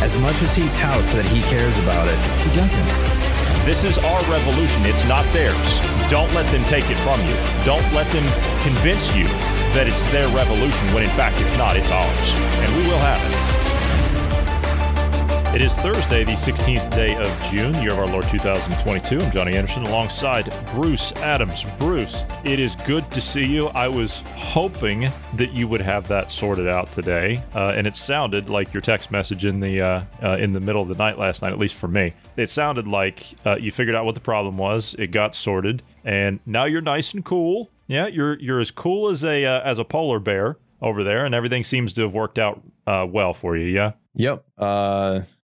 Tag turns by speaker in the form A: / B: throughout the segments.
A: As much as he touts that he cares about it, he doesn't.
B: This is our revolution. It's not theirs. Don't let them take it from you. Don't let them convince you that it's their revolution when in fact it's not. It's ours. And we will have it. It is Thursday, the 16th day of June, year of our Lord 2022. I'm Johnny Anderson alongside Bruce Adams. Bruce, it is good to see you. I was hoping that you would have that sorted out today, uh, and it sounded like your text message in the uh, uh, in the middle of the night last night, at least for me. It sounded like uh, you figured out what the problem was. It got sorted, and now you're nice and cool. Yeah, you're you're as cool as a uh, as a polar bear over there, and everything seems to have worked out uh, well for you. Yeah.
A: Yep.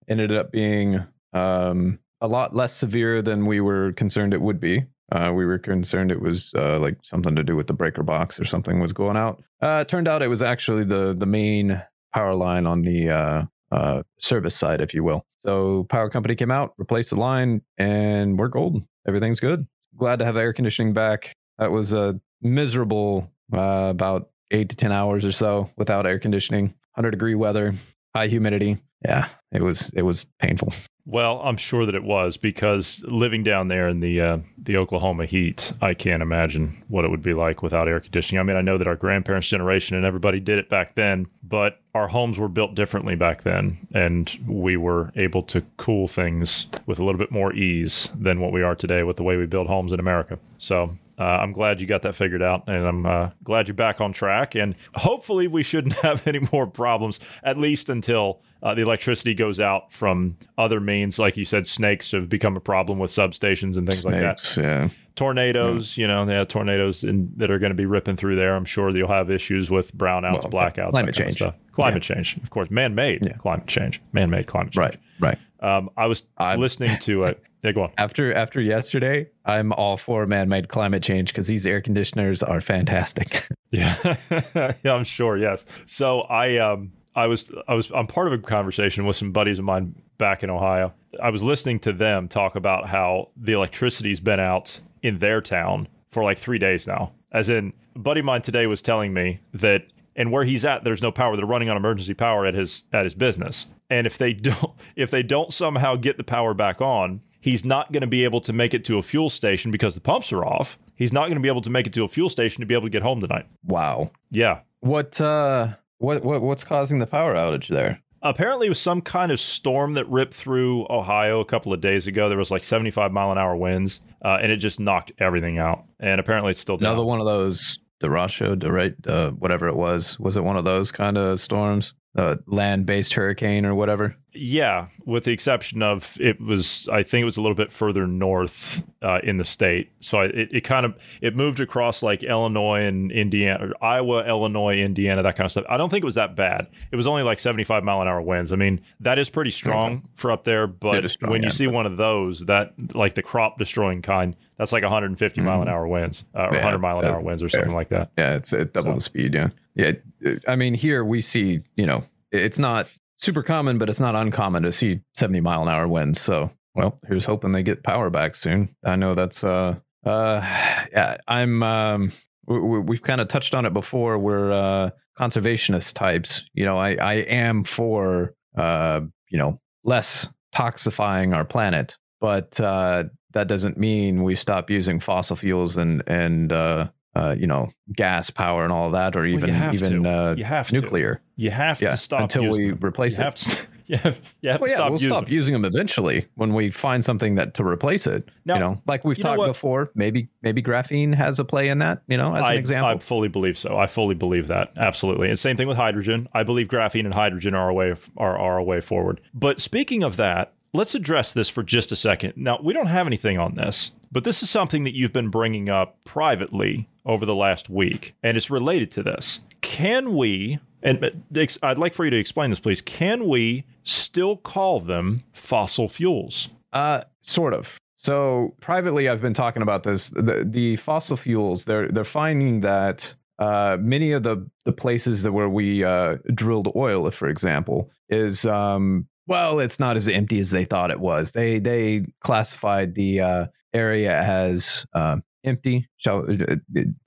A: Ended up being um, a lot less severe than we were concerned it would be. Uh, we were concerned it was uh, like something to do with the breaker box or something was going out. Uh, turned out it was actually the the main power line on the uh, uh, service side, if you will. So power company came out, replaced the line, and we're golden. Everything's good. Glad to have air conditioning back. That was a miserable uh, about eight to ten hours or so without air conditioning. 100 degree weather, high humidity. Yeah, it was it was painful.
B: Well, I'm sure that it was because living down there in the uh, the Oklahoma heat, I can't imagine what it would be like without air conditioning. I mean, I know that our grandparents' generation and everybody did it back then, but our homes were built differently back then, and we were able to cool things with a little bit more ease than what we are today with the way we build homes in America. So uh, I'm glad you got that figured out, and I'm uh, glad you're back on track. And hopefully, we shouldn't have any more problems, at least until uh, the electricity goes out from other means. Like you said, snakes have become a problem with substations and things
A: Snakes,
B: like that.
A: Yeah.
B: Tornadoes, you know, they have tornadoes in, that are going to be ripping through there. I'm sure that you'll have issues with brownouts,
A: Well,
B: blackouts,
A: climate
B: that kind of
A: change.
B: stuff. Climate change, of course, man-made
A: Yeah.
B: climate change, man-made climate change.
A: Right. Right.
B: Um, I was
A: I'm-
B: listening to it. Yeah, go on.
A: After after yesterday, I'm all for man-made climate change because these air conditioners are fantastic.
B: Yeah, yeah, I'm sure. Yes. So I um I was I was I'm part of a conversation with some buddies of mine back in Ohio. I was listening to them talk about how the electricity's been out in their town for like three days now. As in, a buddy of mine today was telling me that and where he's at, there's no power. They're running on emergency power at his at his business. And if they don't if they don't somehow get the power back on, he's not going to be able to make it to a fuel station because the pumps are off. He's not going to be able to make it to a fuel station to be able to get home tonight.
A: wow.
B: Yeah.
A: What uh what what what's causing the power outage there?
B: Apparently, it was some kind of storm that ripped through Ohio a couple of days ago. There was like 75 mile an hour winds, uh, and it just knocked everything out. And apparently, it's still down.
A: Another one of those Derecho, Derate, uh, whatever it was. Was it one of those kind of storms? Uh, land-based hurricane or whatever?
B: Yeah, with the exception of it was, I think it was a little bit further north uh, in the state. So I, it, it kind of it moved across like Illinois and Indiana, or Iowa, Illinois, Indiana, that kind of stuff. I don't think it was that bad. It was only like 75 mile an hour winds. I mean, that is pretty strong for up there. But
A: strong,
B: when you
A: yeah,
B: see one of those, that like the crop destroying kind, that's like 150 mile an hour winds uh, or
A: Mm-hmm. Yeah,
B: 100 mile an hour winds or
A: fair.
B: something like that.
A: Yeah, it's it double
B: So-
A: the speed. Yeah, yeah. I mean, here we see, you know, it's not super common, but it's not uncommon to see seventy mile an hour winds. So, well, here's hoping they get power back soon. I know that's uh uh yeah. I'm um we, we've kind of touched on it before. We're uh conservationist types. You know, I I am for uh you know less toxifying our planet, but uh that doesn't mean we stop using fossil fuels and and uh, uh, you know gas power and all that, or
B: Well,
A: even
B: you
A: even
B: to.
A: uh,
B: you have to.
A: nuclear.
B: You have
A: Yeah,
B: to stop
A: until
B: using
A: we
B: them.
A: replace
B: you
A: it.
B: have to, you have, you have
A: Well,
B: to
A: yeah,
B: stop
A: we'll
B: using
A: stop
B: them.
A: using them eventually when we find something that to replace it.
B: Now,
A: you know, like we've talked before, maybe maybe graphene has a play in that. You know, as
B: I,
A: an example.
B: I fully believe so. I fully believe that. Absolutely. And same thing with hydrogen. I believe graphene and hydrogen are a way are, are a way forward. But speaking of that, let's address this for just a second. Now, we don't have anything on this, but this is something that you've been bringing up privately over the last week, and it's related to this. Can we and I'd like for you to explain this, please. Can we still call them fossil fuels?
A: Uh, sort of. So privately, I've been talking about this. The, the fossil fuels, they're they're finding that uh, many of the the places that where we uh, drilled oil, for example, is um, well, it's not as empty as they thought it was. They they classified the uh, area as uh, empty. Shall, uh,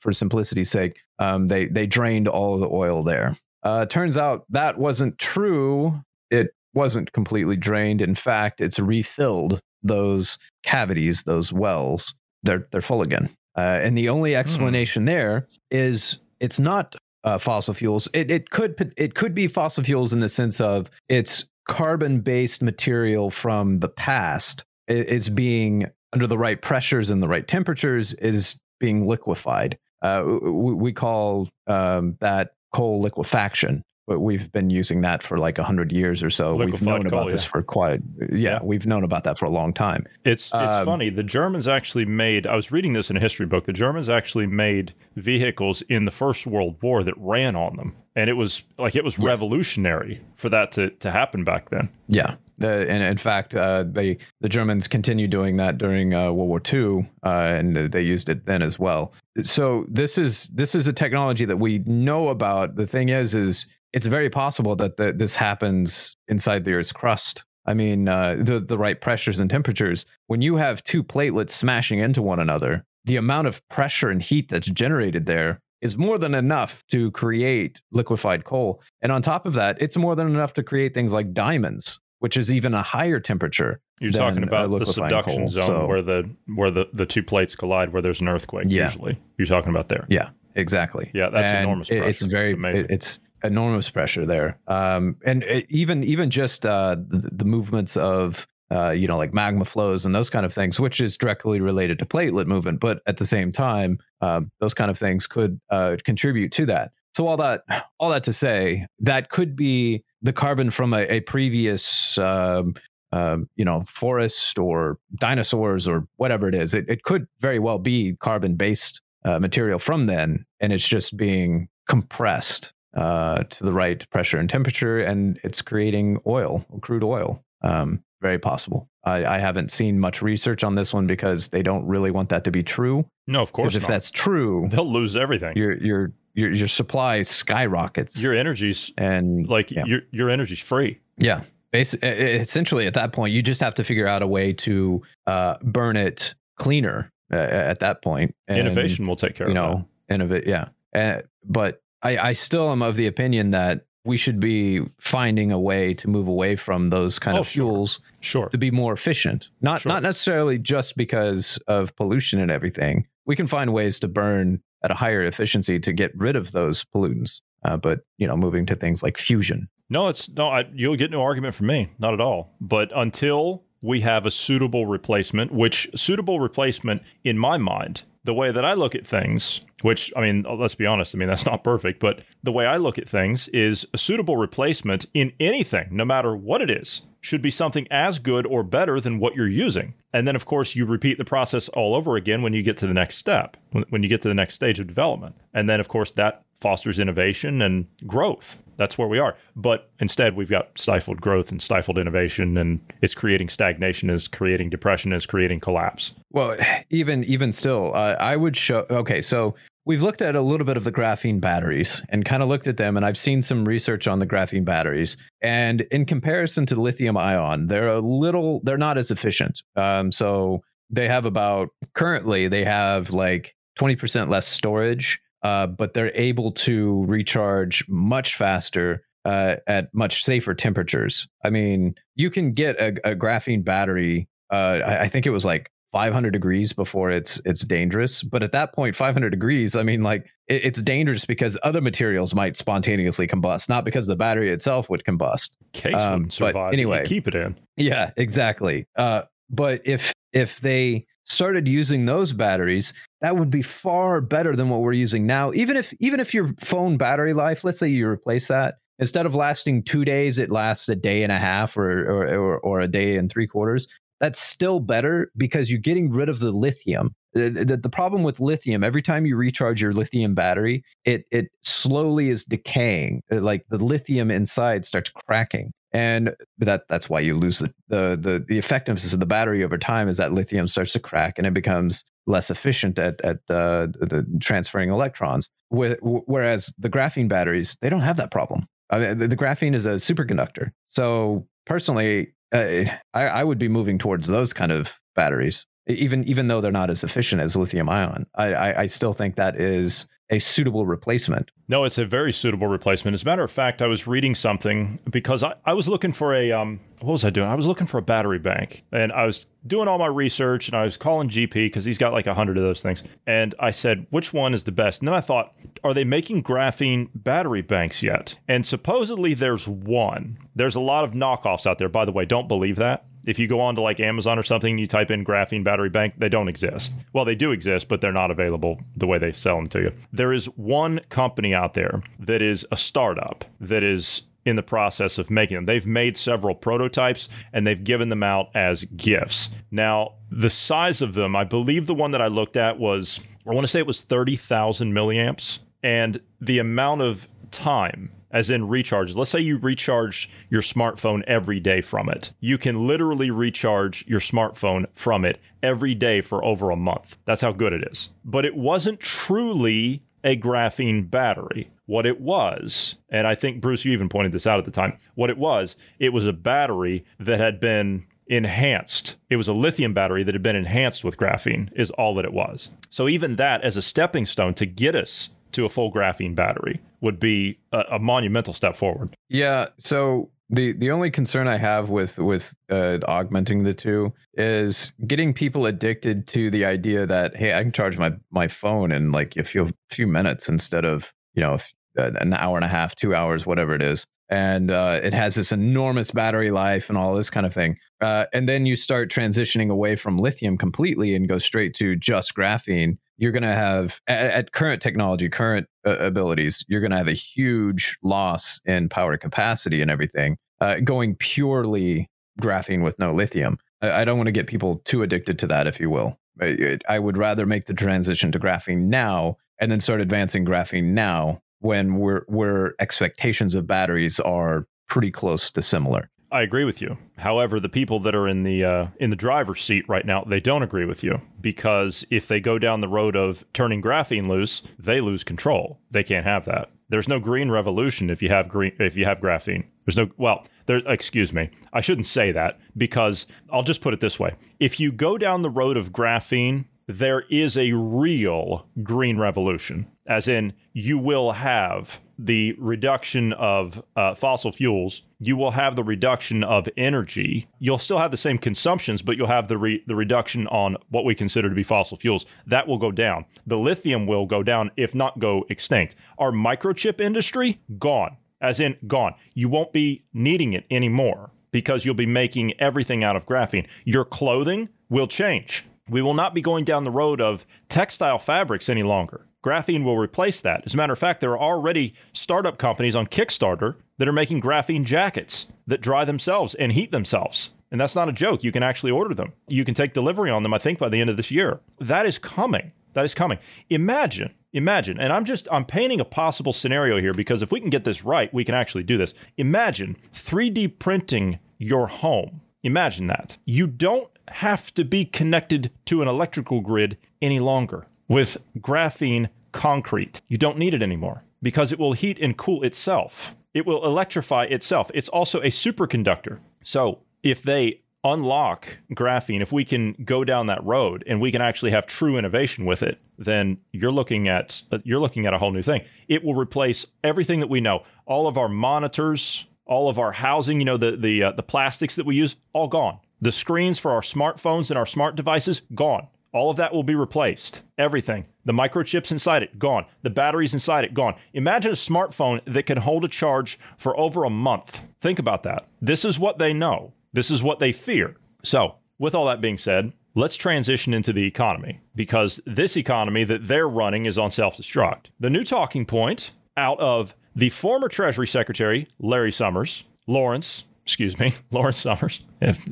A: for simplicity's sake, um, they they drained all of the oil there. Uh, turns out that wasn't true. It wasn't completely drained. In fact, it's refilled those cavities, those wells. They're they're full again. Uh, and the only explanation mm. there is it's not uh, fossil fuels. It it could it could be fossil fuels in the sense of it's carbon based material from the past. is being under the right pressures and the right temperatures is being liquefied. Uh, we, call um, that coal liquefaction but we've been using that for like 100 years or so.
B: Liquefied
A: we've known
B: coal,
A: about
B: yeah.
A: this for quite yeah, yeah, we've known about that for a long time.
B: It's it's
A: Um,
B: funny the germans actually made i was reading this in a history book the germans actually made vehicles in the first world war that ran on them. And it was like it was
A: Yes.
B: revolutionary for that to to happen back then.
A: Yeah. The, and in fact uh, they the germans continued doing that during uh, world war ii uh, and they used it then as well. So this is this is a technology that we know about. The thing is is it's very possible that the, this happens inside the earth's crust I mean, uh, the the right pressures and temperatures. When you have two platelets smashing into one another, the amount of pressure and heat that's generated there is more than enough to create liquefied coal. And on top of that, it's more than enough to create things like diamonds, which is even a higher temperature.
B: you're talking
A: uh,
B: about the subduction
A: coal.
B: zone
A: So-
B: where the where the, the two plates collide where there's an earthquake
A: Yeah.
B: usually you're talking about there
A: Yeah, exactly.
B: Yeah, that's
A: And
B: enormous
A: it- It's very,
B: It's
A: it's enormous pressure there. Um, and it, even even just uh, the, the movements of uh, you know like magma flows and those kind of things, which is directly related to platelet movement, but at the same time, um, those kind of things could uh, contribute to that. So all that all that to say, that could be the carbon from a, a previous. Um, um, you know, forest or dinosaurs or whatever it is. It, it could very well be carbon based uh, material from then, and it's just being compressed uh, to the right pressure and temperature, and it's creating oil, crude oil. Um, very possible. I, I haven't seen much research on this one because they don't really want that to be true.
B: no of course
A: Because if
B: not.
A: that's true,
B: they'll lose everything your,
A: your your your supply skyrockets.
B: Your energy's
A: and
B: like
A: yeah.
B: your your energy's free
A: Yeah. Basi- e- essentially, at that point, you just have to figure out a way to uh, burn it cleaner. Uh, at that point, And,
B: innovation will take care
A: you
B: of
A: know, innovate. Yeah. Uh, but I, I still am of the opinion that we should be finding a way to move away from those kind
B: Oh,
A: of fuels
B: that sure
A: to be more efficient. Not
B: Sure.
A: not necessarily just because of pollution and everything. We can find ways to burn at a higher efficiency to get rid of those pollutants. Uh, but you know, moving to things like fusion.
B: No, it's no. I, you'll get no argument from me, not at all. But until we have a suitable replacement, which suitable replacement, in my mind, the way that I look at things, which I mean, let's be honest, I mean that's not perfect, but the way I look at things is a suitable replacement in anything, no matter what it is, should be something as good or better than what you're using. And then, of course, you repeat the process all over again when you get to the next step, when, you get to the next stage of development. And then, of course, that fosters innovation and growth. That's where we are. But instead, we've got stifled growth and stifled innovation, and it's creating stagnation, is creating depression, is creating collapse.
A: Well, even even still, uh, I would show. Okay, so we've looked at a little bit of the graphene batteries and kind of looked at them, and I've seen some research on the graphene batteries. And in comparison to lithium ion, they're a little, they're not as efficient. Um, so they have about currently they have like twenty percent less storage, uh, but they're able to recharge much faster. Uh, at much safer temperatures. I mean, you can get a, a graphene battery. Uh, I, I think it was like 500 degrees before it's it's dangerous but at that point 500 degrees i mean like it, it's dangerous because other materials might spontaneously combust not because the battery itself would combust
B: Case
A: Um,
B: wouldn't survive.
A: anyway.
B: keep it in.
A: yeah exactly uh but if if they started using those batteries that would be far better than what we're using now even if even if your phone battery life let's say you replace that instead of lasting two days it lasts a day and a half or or, or, or a day and three quarters that's still better because you're getting rid of the lithium. The, the, the problem with lithium, every time you recharge your lithium battery, it it slowly is decaying. Uh, Like the lithium inside starts cracking. and that that's why you lose the, the the the effectiveness of the battery over time is that lithium starts to crack and it becomes less efficient at at uh, the transferring electrons. Whereas the graphene batteries, they don't have that problem. I mean, the graphene is a superconductor. So personally, uh, I, I would be moving towards those kind of batteries, even even though they're not as efficient as lithium ion. I, I, I still think that is a suitable replacement.
B: No, it's a very suitable replacement. As a matter of fact, I was reading something because I, I was looking for a um what was I doing? I was looking for a battery bank and I was doing all my research and I was calling GP because he's got like a hundred of those things. And I said, which one is the best? And then I thought, are they making graphene battery banks yet? And supposedly there's one. There's a lot of knockoffs out there. By the way, don't believe that. If you go on to like Amazon or something, you type in graphene battery bank, they don't exist. Well, they do exist, but they're not available the way they sell them to you. There is one company out there that is a startup that is in the process of making them. They've made several prototypes and they've given them out as gifts. Now, the size of them, I believe the one that I looked at was, I want to say it was 30,000 milliamps. And the amount of time as in recharges. Let's say you recharge your smartphone every day from it. You can literally recharge your smartphone from it every day for over a month. That's how good it is. But it wasn't truly a graphene battery. What it was, and I think Bruce, you even pointed this out at the time, what it was, it was a battery that had been enhanced. It was a lithium battery that had been enhanced with graphene, is all that it was. So, even that as a stepping stone to get us to a full graphene battery would be a, a monumental step forward.
A: Yeah. So the the only concern I have with with uh, augmenting the two is getting people addicted to the idea that hey, I can charge my my phone in like a few few minutes instead of you know an hour and a half, two hours, whatever it is, and uh, it has this enormous battery life and all this kind of thing. Uh, and then you start transitioning away from lithium completely and go straight to just graphene you're going to have at, at, current technology, current uh, abilities, you're going to have a huge loss in power capacity and everything. Uh, going purely graphene with no lithium, I, I don't want to get people too addicted to that, if you will. I, I would rather make the transition to graphene now and then start advancing graphene now when we're where expectations of batteries are pretty close to similar.
B: I agree with you. However, the people that are in the uh, in the driver's seat right now, they don't agree with you because if they go down the road of turning graphene loose, they lose control. They can't have that. There's no green revolution if you have green if you have graphene. There's no well, there excuse me. I shouldn't say that because I'll just put it this way. If you go down the road of graphene, there is a real green revolution, as in you will have the reduction of uh, fossil fuels, you will have the reduction of energy. You'll still have the same consumptions, but you'll have the re- the reduction on what we consider to be fossil fuels. That will go down. The lithium will go down, if not go extinct. Our microchip industry gone, as in gone. You won't be needing it anymore because you'll be making everything out of graphene. Your clothing will change. We will not be going down the road of textile fabrics any longer. Graphene will replace that. As a matter of fact, there are already startup companies on Kickstarter that are making graphene jackets that dry themselves and heat themselves. And that's not a joke. You can actually order them. You can take delivery on them, I think, by the end of this year. That is coming. That is coming. Imagine, imagine, and I'm just, I'm painting a possible scenario here because if we can get this right, we can actually do this. Imagine 3D printing your home. Imagine that. You don't have to be connected to an electrical grid any longer. With graphene concrete, you don't need it anymore because it will heat and cool itself. It will electrify itself. It's also a superconductor. So if they unlock graphene, if we can go down that road and we can actually have true innovation with it, then you're looking at you're looking at a whole new thing. It will replace everything that we know. All of our monitors, all of our housing, you know, the the uh, the plastics that we use, all gone. The screens for our smartphones and our smart devices, gone. All of that will be replaced. Everything. The microchips inside it, gone. The batteries inside it, gone. Imagine a smartphone that can hold a charge for over a month. Think about that. This is what they know. This is what they fear. So, with all that being said, let's transition into the economy because this economy that they're running is on self destruct. The new talking point out of the former Treasury Secretary, Larry Summers, Lawrence, excuse me, Lawrence Summers.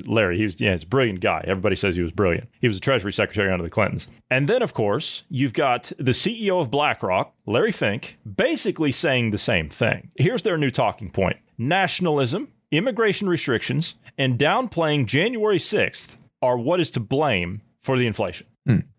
B: Larry, he was, yeah, he's a brilliant guy. Everybody says he was brilliant. He was a Treasury Secretary under the Clintons. And then, of course, you've got the CEO of BlackRock, Larry Fink, basically saying the same thing. Here's their new talking point nationalism immigration restrictions and downplaying January 6th are what is to blame for the inflation.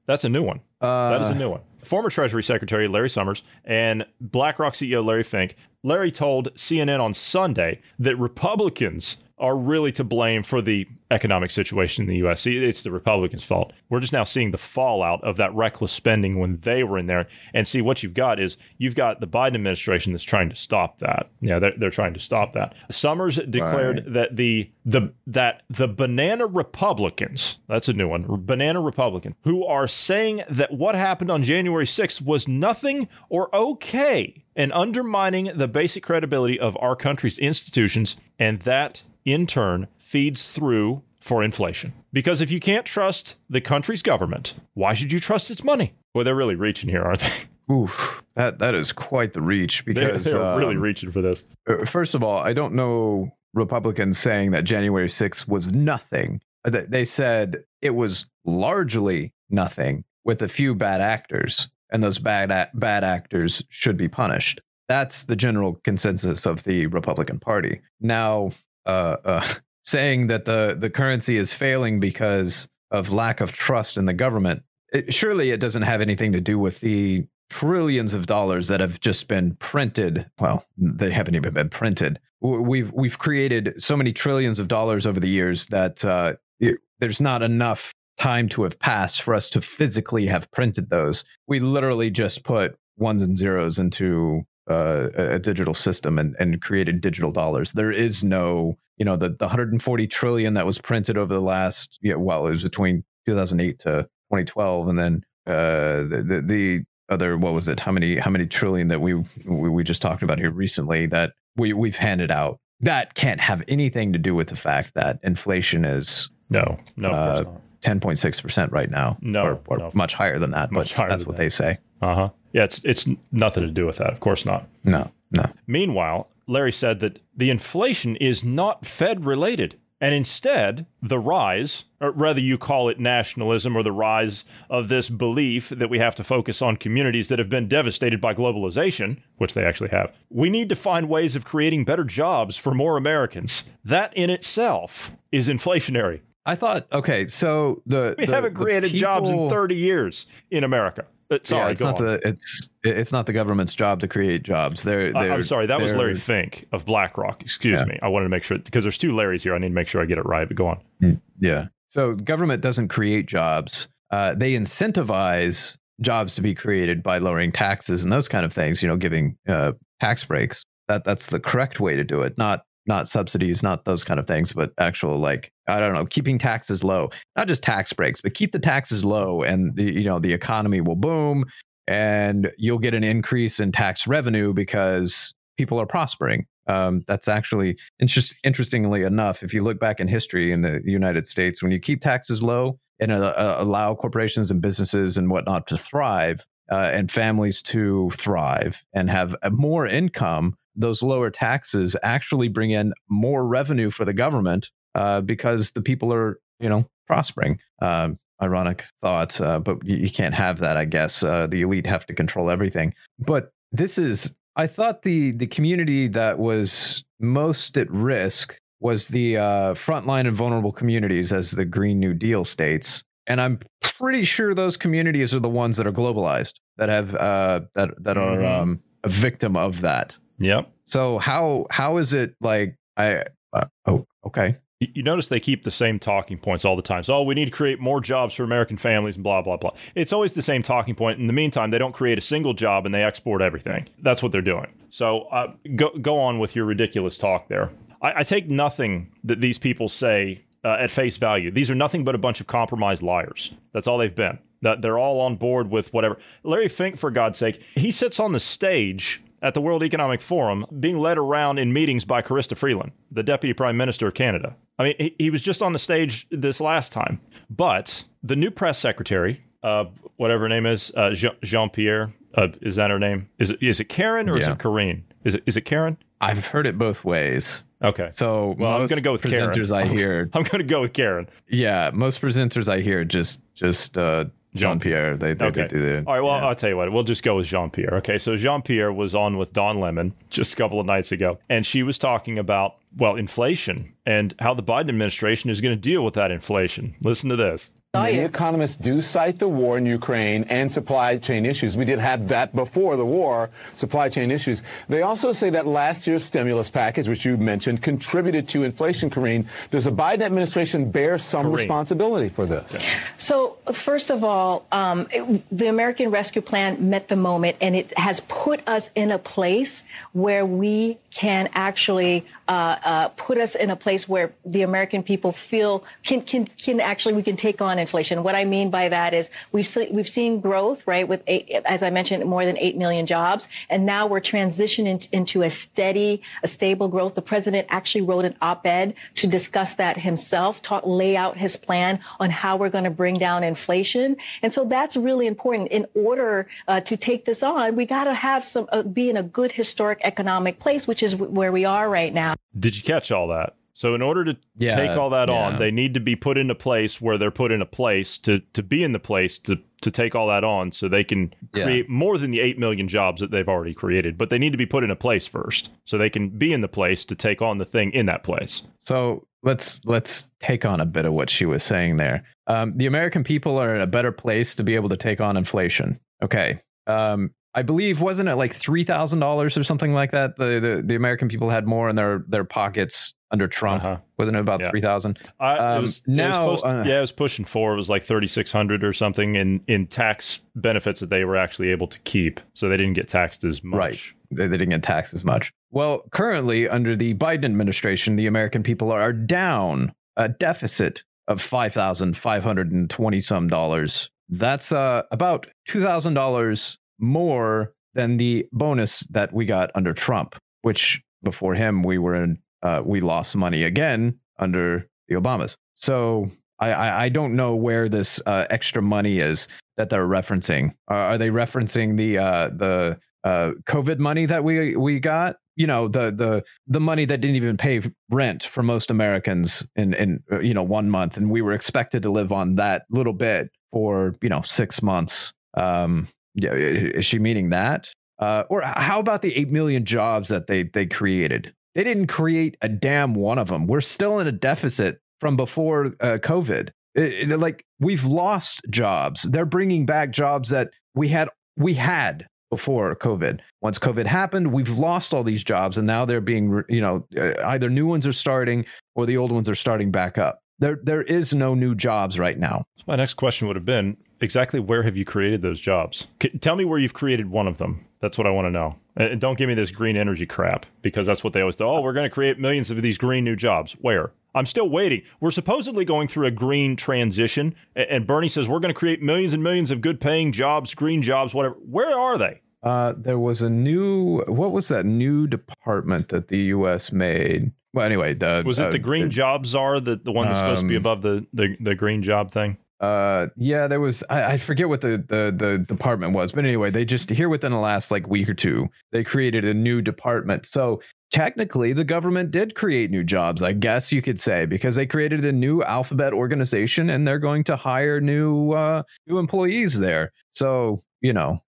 B: That's a new one.
A: Uh,
B: That is a new one. Former Treasury Secretary Larry Summers and BlackRock CEO Larry Fink. Larry told CNN on Sunday that Republicans are really to blame for the economic situation in the U.S. See, it's the Republicans' fault. We're just now seeing the fallout of that reckless spending when they were in there. And see, what you've got is you've got the Biden administration that's trying to stop that. Yeah, they're, they're trying to stop that. Summers declared that the the that the banana Republicans, that's a new one, banana Republican, who are saying that what happened on January 6th was nothing or okay and undermining the basic credibility of our country's institutions, and that in turn feeds through for inflation. Because if you can't trust the country's government, why should you trust its money? Well, they're really reaching here, aren't they?
A: Oof, that that is quite the reach
B: They're,
A: because
B: they're really
A: um,
B: reaching for this.
A: Uh, First of all, I don't know Republicans saying that January 6th was nothing. Uh, They said it was largely nothing with a few bad actors, and those bad a- bad actors should be punished. That's the general consensus of the Republican Party. Now, uh, uh, saying that the the currency is failing because of lack of trust in the government, it, surely it doesn't have anything to do with the trillions of dollars that have just been printed. Well, they haven't even been printed. We've we've created so many trillions of dollars over the years that uh, it, there's not enough time to have passed for us to physically have printed those. We literally just put ones and zeros into uh, a digital system and, and created digital dollars. There is no, you know, the, the 140 trillion that was printed over the last, yeah, well, it was between 2008 to 2012, and then uh, the, the the other what was it? How many how many trillion that we we, we just talked about here recently that we we've handed out. That can't have anything to do with the fact that inflation is
B: No, no,
A: uh, 10.6 percent right now,
B: No,
A: or, or
B: no.
A: much higher than that.
B: Much
A: but
B: higher
A: that's what
B: that.
A: they say.
B: Uh huh. Yeah, it's it's nothing to do with that. Of course not.
A: No, no.
B: Meanwhile, Larry said that the inflation is not Fed related. And instead, the rise, or rather you call it nationalism or the rise of this belief that we have to focus on communities that have been devastated by globalization, which they actually have. We need to find ways of creating better jobs for more Americans. That in itself is inflationary.
A: I thought okay, so the
B: We
A: the-
B: haven't created jobs in 30 years in America. Uh, Sorry,
A: yeah, it's not
B: on.
A: the it's it's not the government's job to create jobs. They're, they're
B: I'm sorry, that was Larry Fink of BlackRock. Excuse
A: Yeah.
B: me. I wanted to make sure because there's two Larrys here. I need to make sure I get it right. But go on.
A: Yeah. So government doesn't create jobs. Uh, they incentivize jobs to be created by lowering taxes and those kind of things. You know, giving uh, tax breaks. That that's the correct way to do it. Not not subsidies, not those kind of things, but actual like I don't know, keeping taxes low. Not just tax breaks, but keep the taxes low, and the, you know the economy will boom, and you'll get an increase in tax revenue because people are prospering. Um, that's actually interest, interestingly enough, if you look back in history in the United States, when you keep taxes low and uh, uh, allow corporations and businesses and whatnot to thrive uh, and families to thrive and have more income, those lower taxes actually bring in more revenue for the government uh, because the people are, you know, prospering. Um, ironic thought, uh, but you, you can't have that, I guess. Uh, the elite have to control everything. But this is I thought the the community that was most at risk was the uh, frontline and vulnerable communities, as the Green New Deal states. And I'm pretty sure those communities are the ones that are globalized, that have uh, that that are
B: Mhm.
A: um, a victim of that.
B: Yep.
A: So how how is it like I uh, oh okay
B: You notice they keep the same talking points all the time. So, oh, we need to create more jobs for American families and blah, blah, blah. It's always the same talking point. In the meantime, they don't create a single job and they export everything. That's what they're doing. So, uh, go, go on with your ridiculous talk there. I, I take nothing that these people say uh, at face value. These are nothing but a bunch of compromised liars. That's all they've been. That they're all on board with whatever. Larry Fink, for God's sake, he sits on the stage at the World Economic Forum being led around in meetings by Chrystia Freeland, the Deputy Prime Minister of Canada. I mean, he, he was just on the stage this last time. But the new press secretary, uh, whatever her name is, uh, Jean Pierre, uh, is that her name? Is it, is it Karen or is it Karine? Is it, is it Karen?
A: I've heard it both ways.
B: Okay.
A: So
B: Well, I'm gonna go with Karen.
A: presenters I hear,
B: I'm going to go with Karen.
A: yeah, most presenters I hear just just uh, Jean Pierre. They they,
B: Okay.
A: they do the
B: All right. Well,
A: yeah.
B: I'll tell you what. We'll just go with Jean Pierre. Okay. So Jean Pierre was on with Don Lemon just a couple of nights ago, and she was talking about well, inflation and how the Biden administration is going to deal with that inflation. Listen to this.
C: Many economists do cite the war in Ukraine and supply chain issues. We did have that before the war, supply chain issues. They also say that last year's stimulus package, which you mentioned, contributed to inflation. Karine, does the Biden administration bear some
B: Karine.
C: responsibility for this?
D: So, first of all, um, it- the American Rescue Plan met the moment, and it has put us in a place where we can actually uh, uh, put us in a place where the American people feel can can can actually we can take on inflation. What I mean by that is we've se- we've seen growth, right? With eight, as I mentioned, more than eight million jobs, and now we're transitioning into a steady, a stable growth. The president actually wrote an op-ed to discuss that himself, talk, lay out his plan on how we're going to bring down inflation, and so that's really important. In order uh, to take this on, we got to have some uh, be in a good historic economic place, which is where we are right now.
B: Did you catch all that? So in order to
A: Yeah,
B: take all that
A: yeah.
B: on, they need to be put in a place where they're put in a place to to be in the place to to take all that on so they can
A: Yeah.
B: create more than the 8 million jobs that they've already created, but they need to be put in a place first so they can be in the place to take on the thing in that place.
A: So let's let's take on a bit of what she was saying there. Um, the American people are in a better place to be able to take on inflation. Okay. Um, I believe wasn't it like three thousand dollars or something like that? The, the the American people had more in their their pockets under Trump.
B: Uh-huh.
A: Wasn't it about
B: Yeah.
A: three thousand? Um,
B: it was, it
A: now,
B: close,
A: uh,
B: yeah, it was pushing four. It was like thirty six hundred or something in in tax benefits that they were actually able to keep, so they didn't get taxed as much.
A: Right. They, they didn't get taxed as much. Well, currently under the Biden administration, the American people are down a deficit of five thousand five hundred and twenty some dollars. That's uh, about two thousand dollars more than the bonus that we got under Trump, which before him we were in uh, we lost money again under the Obamas. So I, I, I don't know where this uh, extra money is that they're referencing. Uh, are they referencing the uh, the uh, COVID money that we we got? You know the the the money that didn't even pay rent for most Americans in in uh, you know one month, and we were expected to live on that little bit for you know six months. Um, yeah, is she meaning that? Uh, or how about the eight million jobs that they they created? They didn't create a damn one of them. We're still in a deficit from before uh, COVID. It- it- like we've lost jobs. They're bringing back jobs that we had we had before COVID. Once COVID happened, we've lost all these jobs, and now they're being you know uh, either new ones are starting or the old ones are starting back up. There there is no new jobs right now.
B: My next question would have been exactly where have you created those jobs? C- tell me where you've created one of them. That's what I want to know. And don't give me this green energy crap because that's what they always do. Oh, we're going to create millions of these green new jobs. Where? I'm still waiting. We're supposedly going through a green transition, and Bernie says we're going to create millions and millions of good paying jobs, green jobs, whatever. Where are they?
A: Uh, there was a new what was that new department that the U.S. made? Well, anyway, the
B: Was it
A: uh,
B: the green job czar, the, the one that's supposed to be
A: Um,
B: above the, the, the green job thing?
A: Uh, yeah, there was. I, I forget what the, the the department was, but anyway, they just here within the last like week or two, they created a new department. So technically, the government did create new jobs, I guess you could say, because they created a new alphabet organization and they're going to hire new uh new employees there. So you know,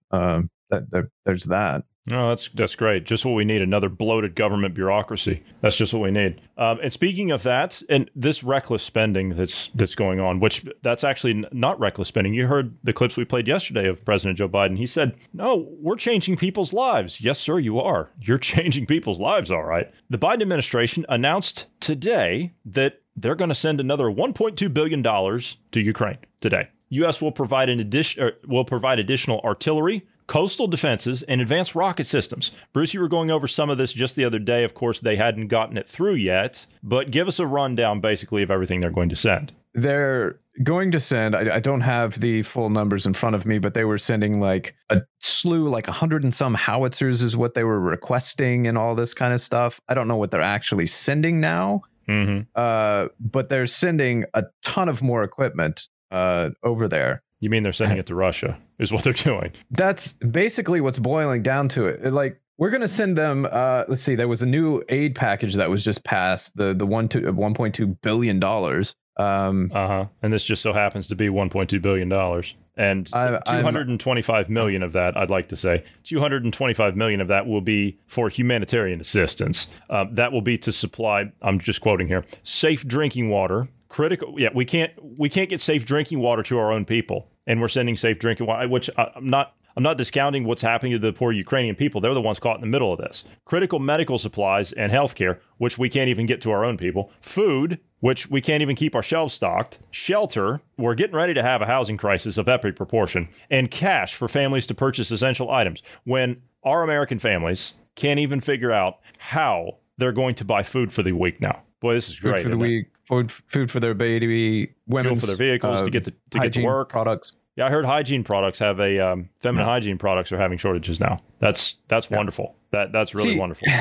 A: that, that there's that.
B: No, that's that's great. Just what we need. Another bloated government bureaucracy. That's just what we need. Um, and speaking of that, and this reckless spending that's that's going on, which that's actually not reckless spending. You heard the clips we played yesterday of President Joe Biden. He said, "No, we're changing people's lives." Yes, sir, you are. You're changing people's lives. All right. The Biden administration announced today that they're going to send another 1.2 billion dollars to Ukraine today. U.S. will provide an addition will provide additional artillery, coastal defenses, and advanced rocket systems. Bruce, you were going over some of this just the other day. Of course, they hadn't gotten it through yet, but give us a rundown basically of everything they're going to send.
A: they're going to send I, I don't have the full numbers in front of me but they were sending like a slew like a hundred and some howitzers is what they were requesting and all this kind of stuff i don't know what they're actually sending now
B: Mm-hmm.
A: uh, but they're sending a ton of more equipment uh, over there
B: You mean they're sending it to Russia? Is what they're doing?
A: that's basically what's boiling down to it. Like we're going to send them. Uh, let's see. There was a new aid package that was just passed. The the one to one point two billion dollars. Um,
B: Uh huh. And this just so happens to be 1.2 billion dollars, and
A: I- I'm-
B: 225 million of that, I'd like to say, 225 million of that will be for humanitarian assistance. Um, that will be to supply. I'm just quoting here: safe drinking water. Critical. Yeah, we can't we can't get safe drinking water to our own people, and we're sending safe drinking water, which I, I'm not. I'm not discounting what's happening to the poor Ukrainian people. They're the ones caught in the middle of this. Critical medical supplies and healthcare, which we can't even get to our own people. Food, which we can't even keep our shelves stocked. Shelter, we're getting ready to have a housing crisis of epic proportion. And cash for families to purchase essential items when our American families can't even figure out how they're going to buy food for the week now. Boy, this is
A: food
B: great.
A: for the week. Food, food for their baby. Women
B: for their vehicles to get to- to get to work.
A: Products.
B: Yeah, I heard hygiene products have a um, feminine hygiene products are having shortages now. That's that's wonderful. That that's really
A: See,
B: wonderful.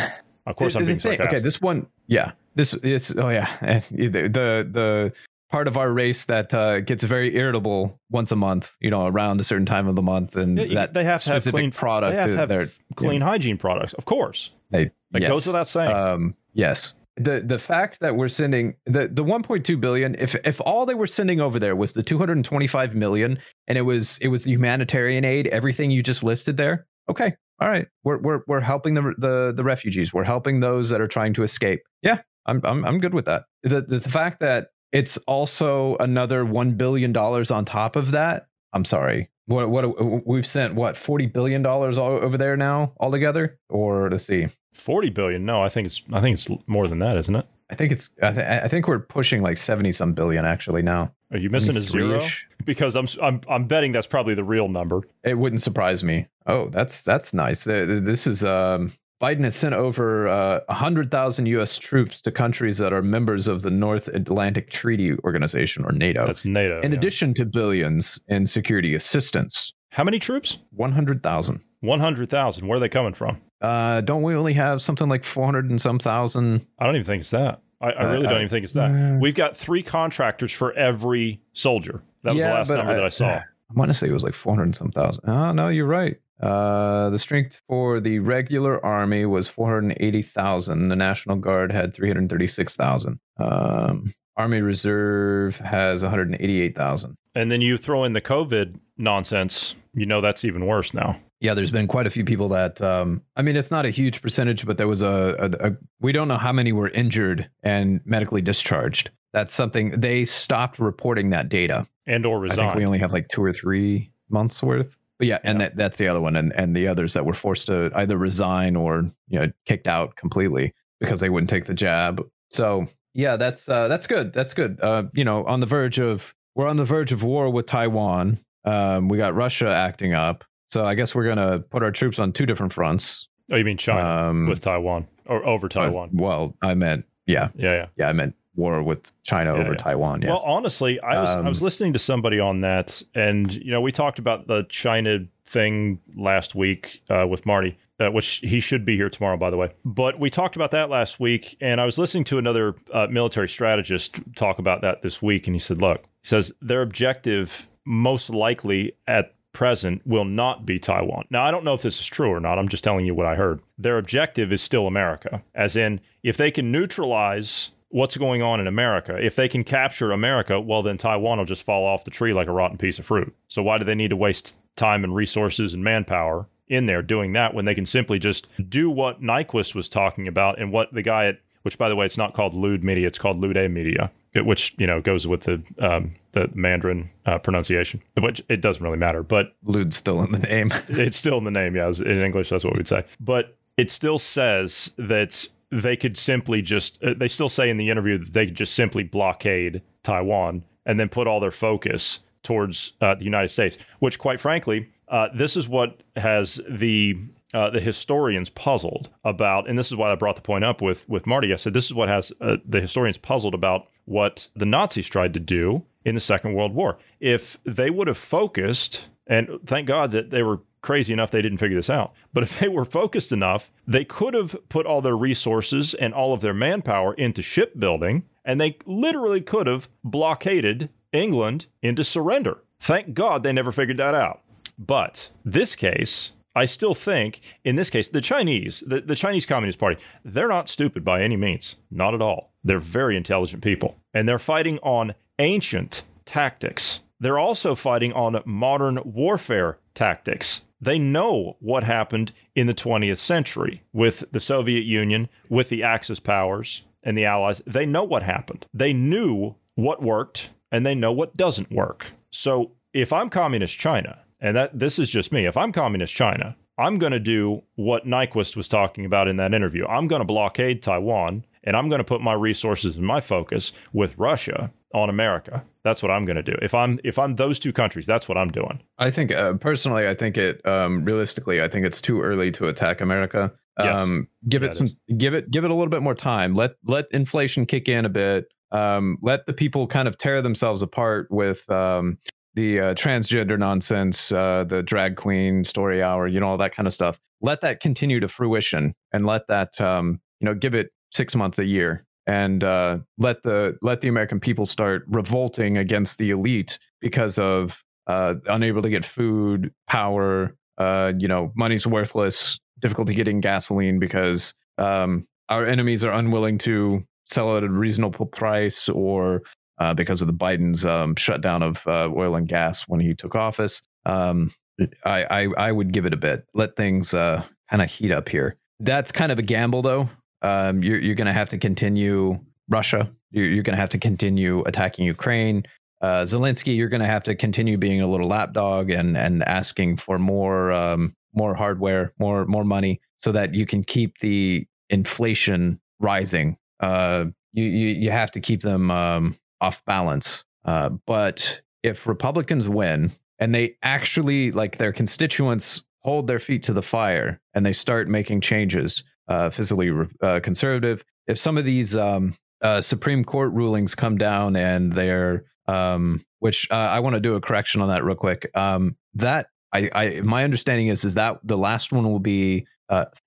B: Of course,
A: The-
B: I'm being sarcastic.
A: Okay, this one, yeah, this this oh yeah, the the, the part of our race that uh, gets very irritable once a month, you know, around a certain time of the month, and
B: Yeah,
A: that
B: they have to have clean
A: product.
B: They have to have
A: they're-
B: clean hygiene products, of course.
A: They, yes.
B: goes without saying.
A: Um, yes. The the fact that we're sending the the 1.2 billion, if if all they were sending over there was the 225 million, and it was it was the humanitarian aid, everything you just listed there, okay, all right, we're we're we're helping the the the refugees, we're helping those that are trying to escape. Yeah, I'm I'm I'm good with that. The the, the fact that it's also another one billion dollars on top of that. I'm sorry. What what we've sent what 40 billion dollars over there now altogether, or let's see.
B: Forty billion? No, I think it's I think it's more than that, isn't it?
A: I think it's. I, th- I think we're pushing like seventy some billion actually now.
B: Are you missing a zero? Because I'm I'm I'm betting that's probably the real number.
A: It wouldn't surprise me. Oh, that's that's nice. Uh, This is um, Biden has sent over uh, hundred thousand U.S. troops to countries that are members of the North Atlantic Treaty Organization or NATO.
B: That's NATO.
A: in
B: yeah.
A: addition to billions in security assistance.
B: how many troops?
A: One hundred thousand.
B: One hundred thousand. Where are they coming from?
A: Uh, don't we only have something like four hundred and some thousand?
B: I don't even think it's that. I, I
A: Uh,
B: really don't
A: uh,
B: even think it's that. We've got three contractors for every soldier. That was the last number that I saw.
A: I want to say it was like 400 and some thousand. Oh, no, you're right. Uh, the strength for the regular army was 480,000. The National Guard had 336,000. Um, army Reserve has 188,000.
B: And then you throw in the COVID nonsense. You know that's even worse now.
A: Yeah, there's been quite a few people that. Um, I mean, it's not a huge percentage, but there was a, a, a. We don't know how many were injured and medically discharged. That's something they stopped reporting that data.
B: And or
A: I think we only have like two or three months worth. But yeah, and
B: Yeah.
A: that that's the other one, and and the others that were forced to either resign or you know kicked out completely because they wouldn't take the jab. So yeah, that's uh, that's good. That's good. Uh, you know, on the verge of we're on the verge of war with Taiwan. Um, we got Russia acting up. So I guess we're gonna put our troops on two different fronts.
B: oh, you mean China
A: Um,
B: with Taiwan or over
A: uh,
B: Taiwan?
A: well, I meant yeah,
B: yeah, yeah.
A: yeah, I meant war with China
B: Yeah,
A: over
B: yeah.
A: Taiwan. Yes.
B: Well, honestly, I was I was
A: Um,
B: listening to somebody on that, and you know, we talked about the China thing last week uh, with Marty, uh, which he should be here tomorrow, by the way. But we talked about that last week, and I was listening to another uh, military strategist talk about that this week, and he said, "Look, he says their objective most likely at present will not be Taiwan. Now, I don't know if this is true or not. I'm just telling you what I heard. Their objective is still America, as in, if they can neutralize what's going on in America, if they can capture America, well, then Taiwan will just fall off the tree like a rotten piece of fruit. So, why do they need to waste time and resources and manpower in there doing that when they can simply just do what Nyquist was talking about and what the guy at which by the way, it's not called Lude Media, it's called Lude Media, which you know goes with the um, the Mandarin uh, pronunciation, which it doesn't really matter. But
A: Lude's still in the name.
B: it's still in the name. Yeah, in English, that's what we'd say. But it still says that they could simply just, uh, they still say in the interview that they could just simply blockade Taiwan and then put all their focus towards uh, the United States, which, quite frankly, uh, this is what has the uh, the historians puzzled about, and this is why I brought the point up with with Marty. I said this is what has uh, the historians puzzled about what the Nazis tried to do in the Second World War. If they would have focused, and thank God that they were crazy enough they didn't figure this out, but if they were focused enough, they could have put all their resources and all of their manpower into shipbuilding, and they literally could have blockaded England into surrender. Thank God they never figured that out. But this case, I still think in this case, the Chinese, the, the Chinese Communist Party, they're not stupid by any means. Not at all. They're very intelligent people. And they're fighting on ancient tactics. They're also fighting on modern warfare tactics. They know what happened in the 20th century with the Soviet Union, with the Axis powers and the Allies. They know what happened. They knew what worked and they know what doesn't work. So if I'm communist China, and that this is just me, if I'm communist China, I'm going to do what Nyquist was talking about in that interview. I'm going to blockade Taiwan and I'm going to put my resources and my focus with Russia on America. That's what I'm going to do. If I'm if I'm those two countries, that's what I'm doing.
A: I think uh, personally, I think it um, realistically, I think it's too early to attack America.
B: Yes.
A: Um, give
B: Yeah,
A: it
B: it
A: some,
B: is.
A: give it, give it a little bit more time. Let let inflation kick in a bit. Um, let the people kind of tear themselves apart with um, the uh, transgender nonsense, uh, the drag queen story hour, you know, all that kind of stuff. Let that continue to fruition, and let that um, you know, give it six months, a year, and uh, let the let the American people start revolting against the elite because of uh, unable to get food, power, uh, you know, money's worthless, difficulty getting gasoline because um, our enemies are unwilling to sell it at a reasonable price or uh, because of the Biden's um, shutdown of uh, oil and gas when he took office. Um, I, I I would give it a bit. Let things uh, kind of heat up here. That's kind of a gamble, though. Um, you're you're going to have to continue Russia. You're, you're going to have to continue attacking Ukraine. Uh, Zelensky, you're going to have to continue being a little lapdog and and asking for more um, more hardware, more more money, so that you can keep the inflation rising. Uh, you, you you have to keep them um, off balance. Uh, but if Republicans win and they actually like their constituents hold their feet to the fire and they start making changes, uh, physically uh, conservative. If some of these um, uh, Supreme Court rulings come down and they're, um, which uh, I want to do a correction on that real quick. Um, that I, I, my understanding is is that the last one will be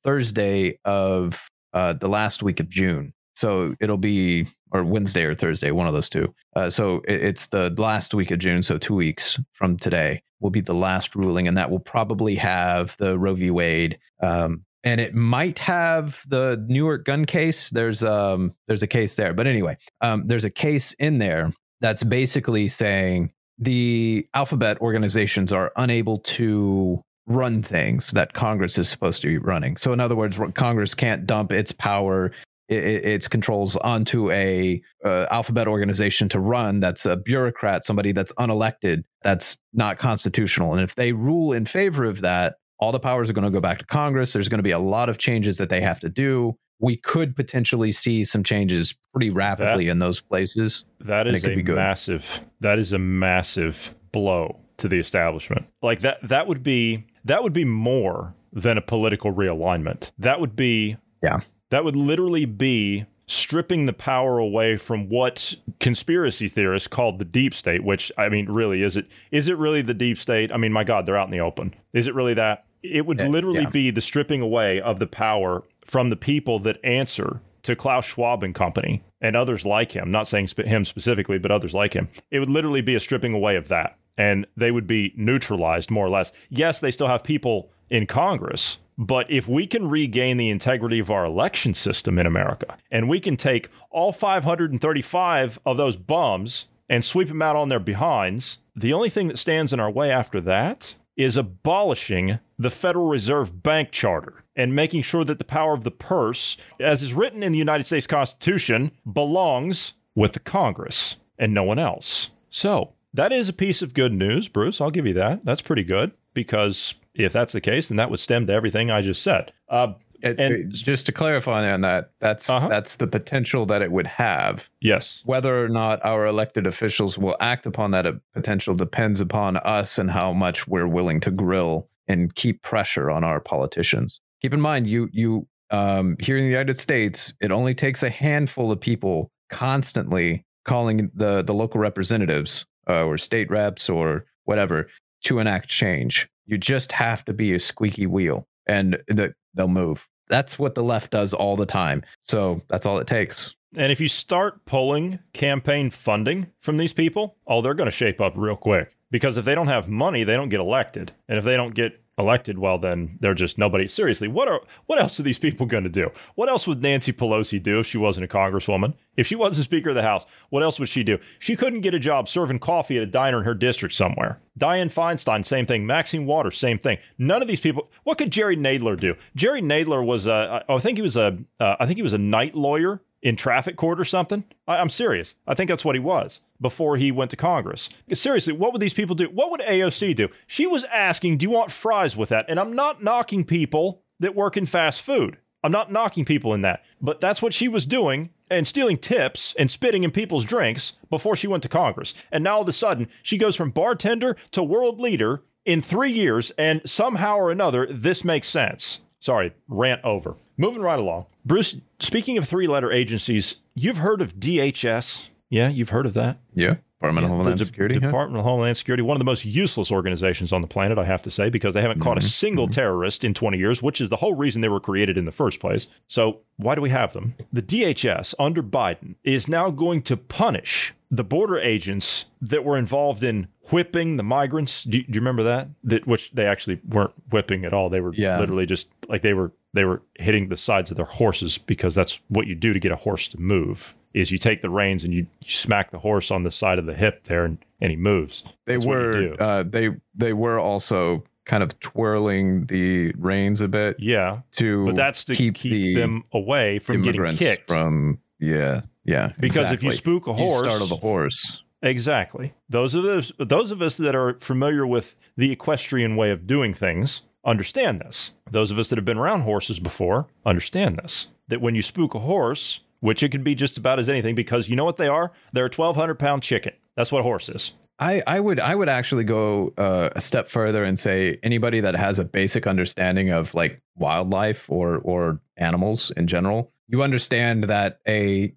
A: Thursday of the last week of June. So it'll be or Wednesday or Thursday, one of those two. Uh, so it, it's the last week of June, so two weeks from today will be the last ruling, and that will probably have the Roe v. Wade. Um, and it might have the New York gun case. There's um there's a case there, but anyway, um, there's a case in there that's basically saying the alphabet organizations are unable to run things that Congress is supposed to be running. So in other words, Congress can't dump its power its controls onto a uh, alphabet organization to run that's a bureaucrat somebody that's unelected that's not constitutional and if they rule in favor of that all the powers are going to go back to congress there's going to be a lot of changes that they have to do we could potentially see some changes pretty rapidly
B: That-
A: in those places
B: That is a massive. That is a massive blow to the establishment. Like that. That would be. That would be more than a political realignment. That would be.
A: Yeah.
B: That would literally be stripping the power away from what conspiracy theorists called the deep state. Which I mean, really, is it? Is it really the deep state? I mean, my God, they're out in the open. Is it really that? It would
A: Yeah,
B: literally
A: yeah.
B: be the stripping away of the power from the people that answer to Klaus Schwab and company and others like him, not saying spe- him specifically, but others like him. It would literally be a stripping away of that. And they would be neutralized more or less. Yes, they still have people in Congress, but if we can regain the integrity of our election system in America and we can take all 535 of those bums and sweep them out on their behinds, the only thing that stands in our way after that is abolishing the Federal Reserve Bank Charter and making sure that the power of the purse, as is written in the United States Constitution, belongs with the Congress and no one else. So, that is a piece of good news, Bruce. I'll give you that. That's pretty good because if that's the case, then that would stem to everything I just said. Uh,
A: It-
B: And-
A: just to clarify on that that's
B: Uh-huh.
A: that's the potential that it would have
B: yes.
A: whether or not our elected officials will act upon that potential depends upon us and how much we're willing to grill and keep pressure on our politicians. Keep in mind, you you um, here in the United States, it only takes a handful of people constantly calling the the local representatives uh, or state reps or whatever to enact change. You just have to be a squeaky wheel, and the, they'll move. That's what the left does all the time. So that's all it takes.
B: And if you start pulling campaign funding from these people, oh, they're going to shape up real quick. Because if they don't have money, they don't get elected. And if they don't get elected, well, then they're just nobody. Seriously, what are what else are these people going to do? What else would Nancy Pelosi do if she wasn't a congresswoman? If she was the Speaker of the House, what else would she do? She couldn't get a job serving coffee at a diner in her district somewhere. Dianne Feinstein, same thing. Maxine Waters, same thing. None of these people. What could Jerry Nadler do? Jerry Nadler was, a, I think he was a, uh, I think he was a night lawyer in traffic court or something. I, I'm serious. I think that's what he was before he went to Congress. Seriously, what would these people do? What would AOC do? She was asking, Do you want fries with that? And I'm not knocking people that work in fast food. I'm not knocking people in that. But that's what she was doing and stealing tips and spitting in people's drinks before she went to Congress. And now all of a sudden, she goes from bartender to world leader in three years, and somehow or another, this makes sense. Sorry, rant over. Moving right along. Bruce, speaking of three letter agencies, you've heard of DHS? Yeah, you've heard of that?
A: Yeah. Department of Homeland
B: the
A: Security. yeah.
B: Department of Homeland Security, one of the most useless organizations on the planet, I have to say, because they haven't caught a mm-hmm. single mm-hmm. terrorist in 20 years, which is the whole reason they were created in the first place. So, why do we have them? The DHS under Biden is now going to punish the border agents that were involved in whipping the migrants. Do, do you remember that? that? Which they actually weren't whipping at all. They were
A: Yeah.
B: literally just like they were they were hitting the sides of their horses because that's what you do to get a horse to move. Is you take the reins and you, you smack the horse on the side of the hip there, and, and he moves.
A: They
B: That's
A: were uh, they they were also kind of twirling the reins a bit
B: yeah,
A: to
B: but that's to keep,
A: the
B: them away from getting kicked.
A: from yeah yeah
B: Because if you spook a
A: You
B: horse-
A: startle the horse
B: Exactly. Those of us those of us that are familiar with the equestrian way of doing things understand this. Those of us that have been around horses before understand this. That when you spook a horse, which it could be just about as anything, because you know what they are? They're a twelve hundred pound chicken. That's what a horse is.
A: I, I would I would actually go uh, a step further and say anybody that has a basic understanding of like wildlife or or animals in general, you understand that a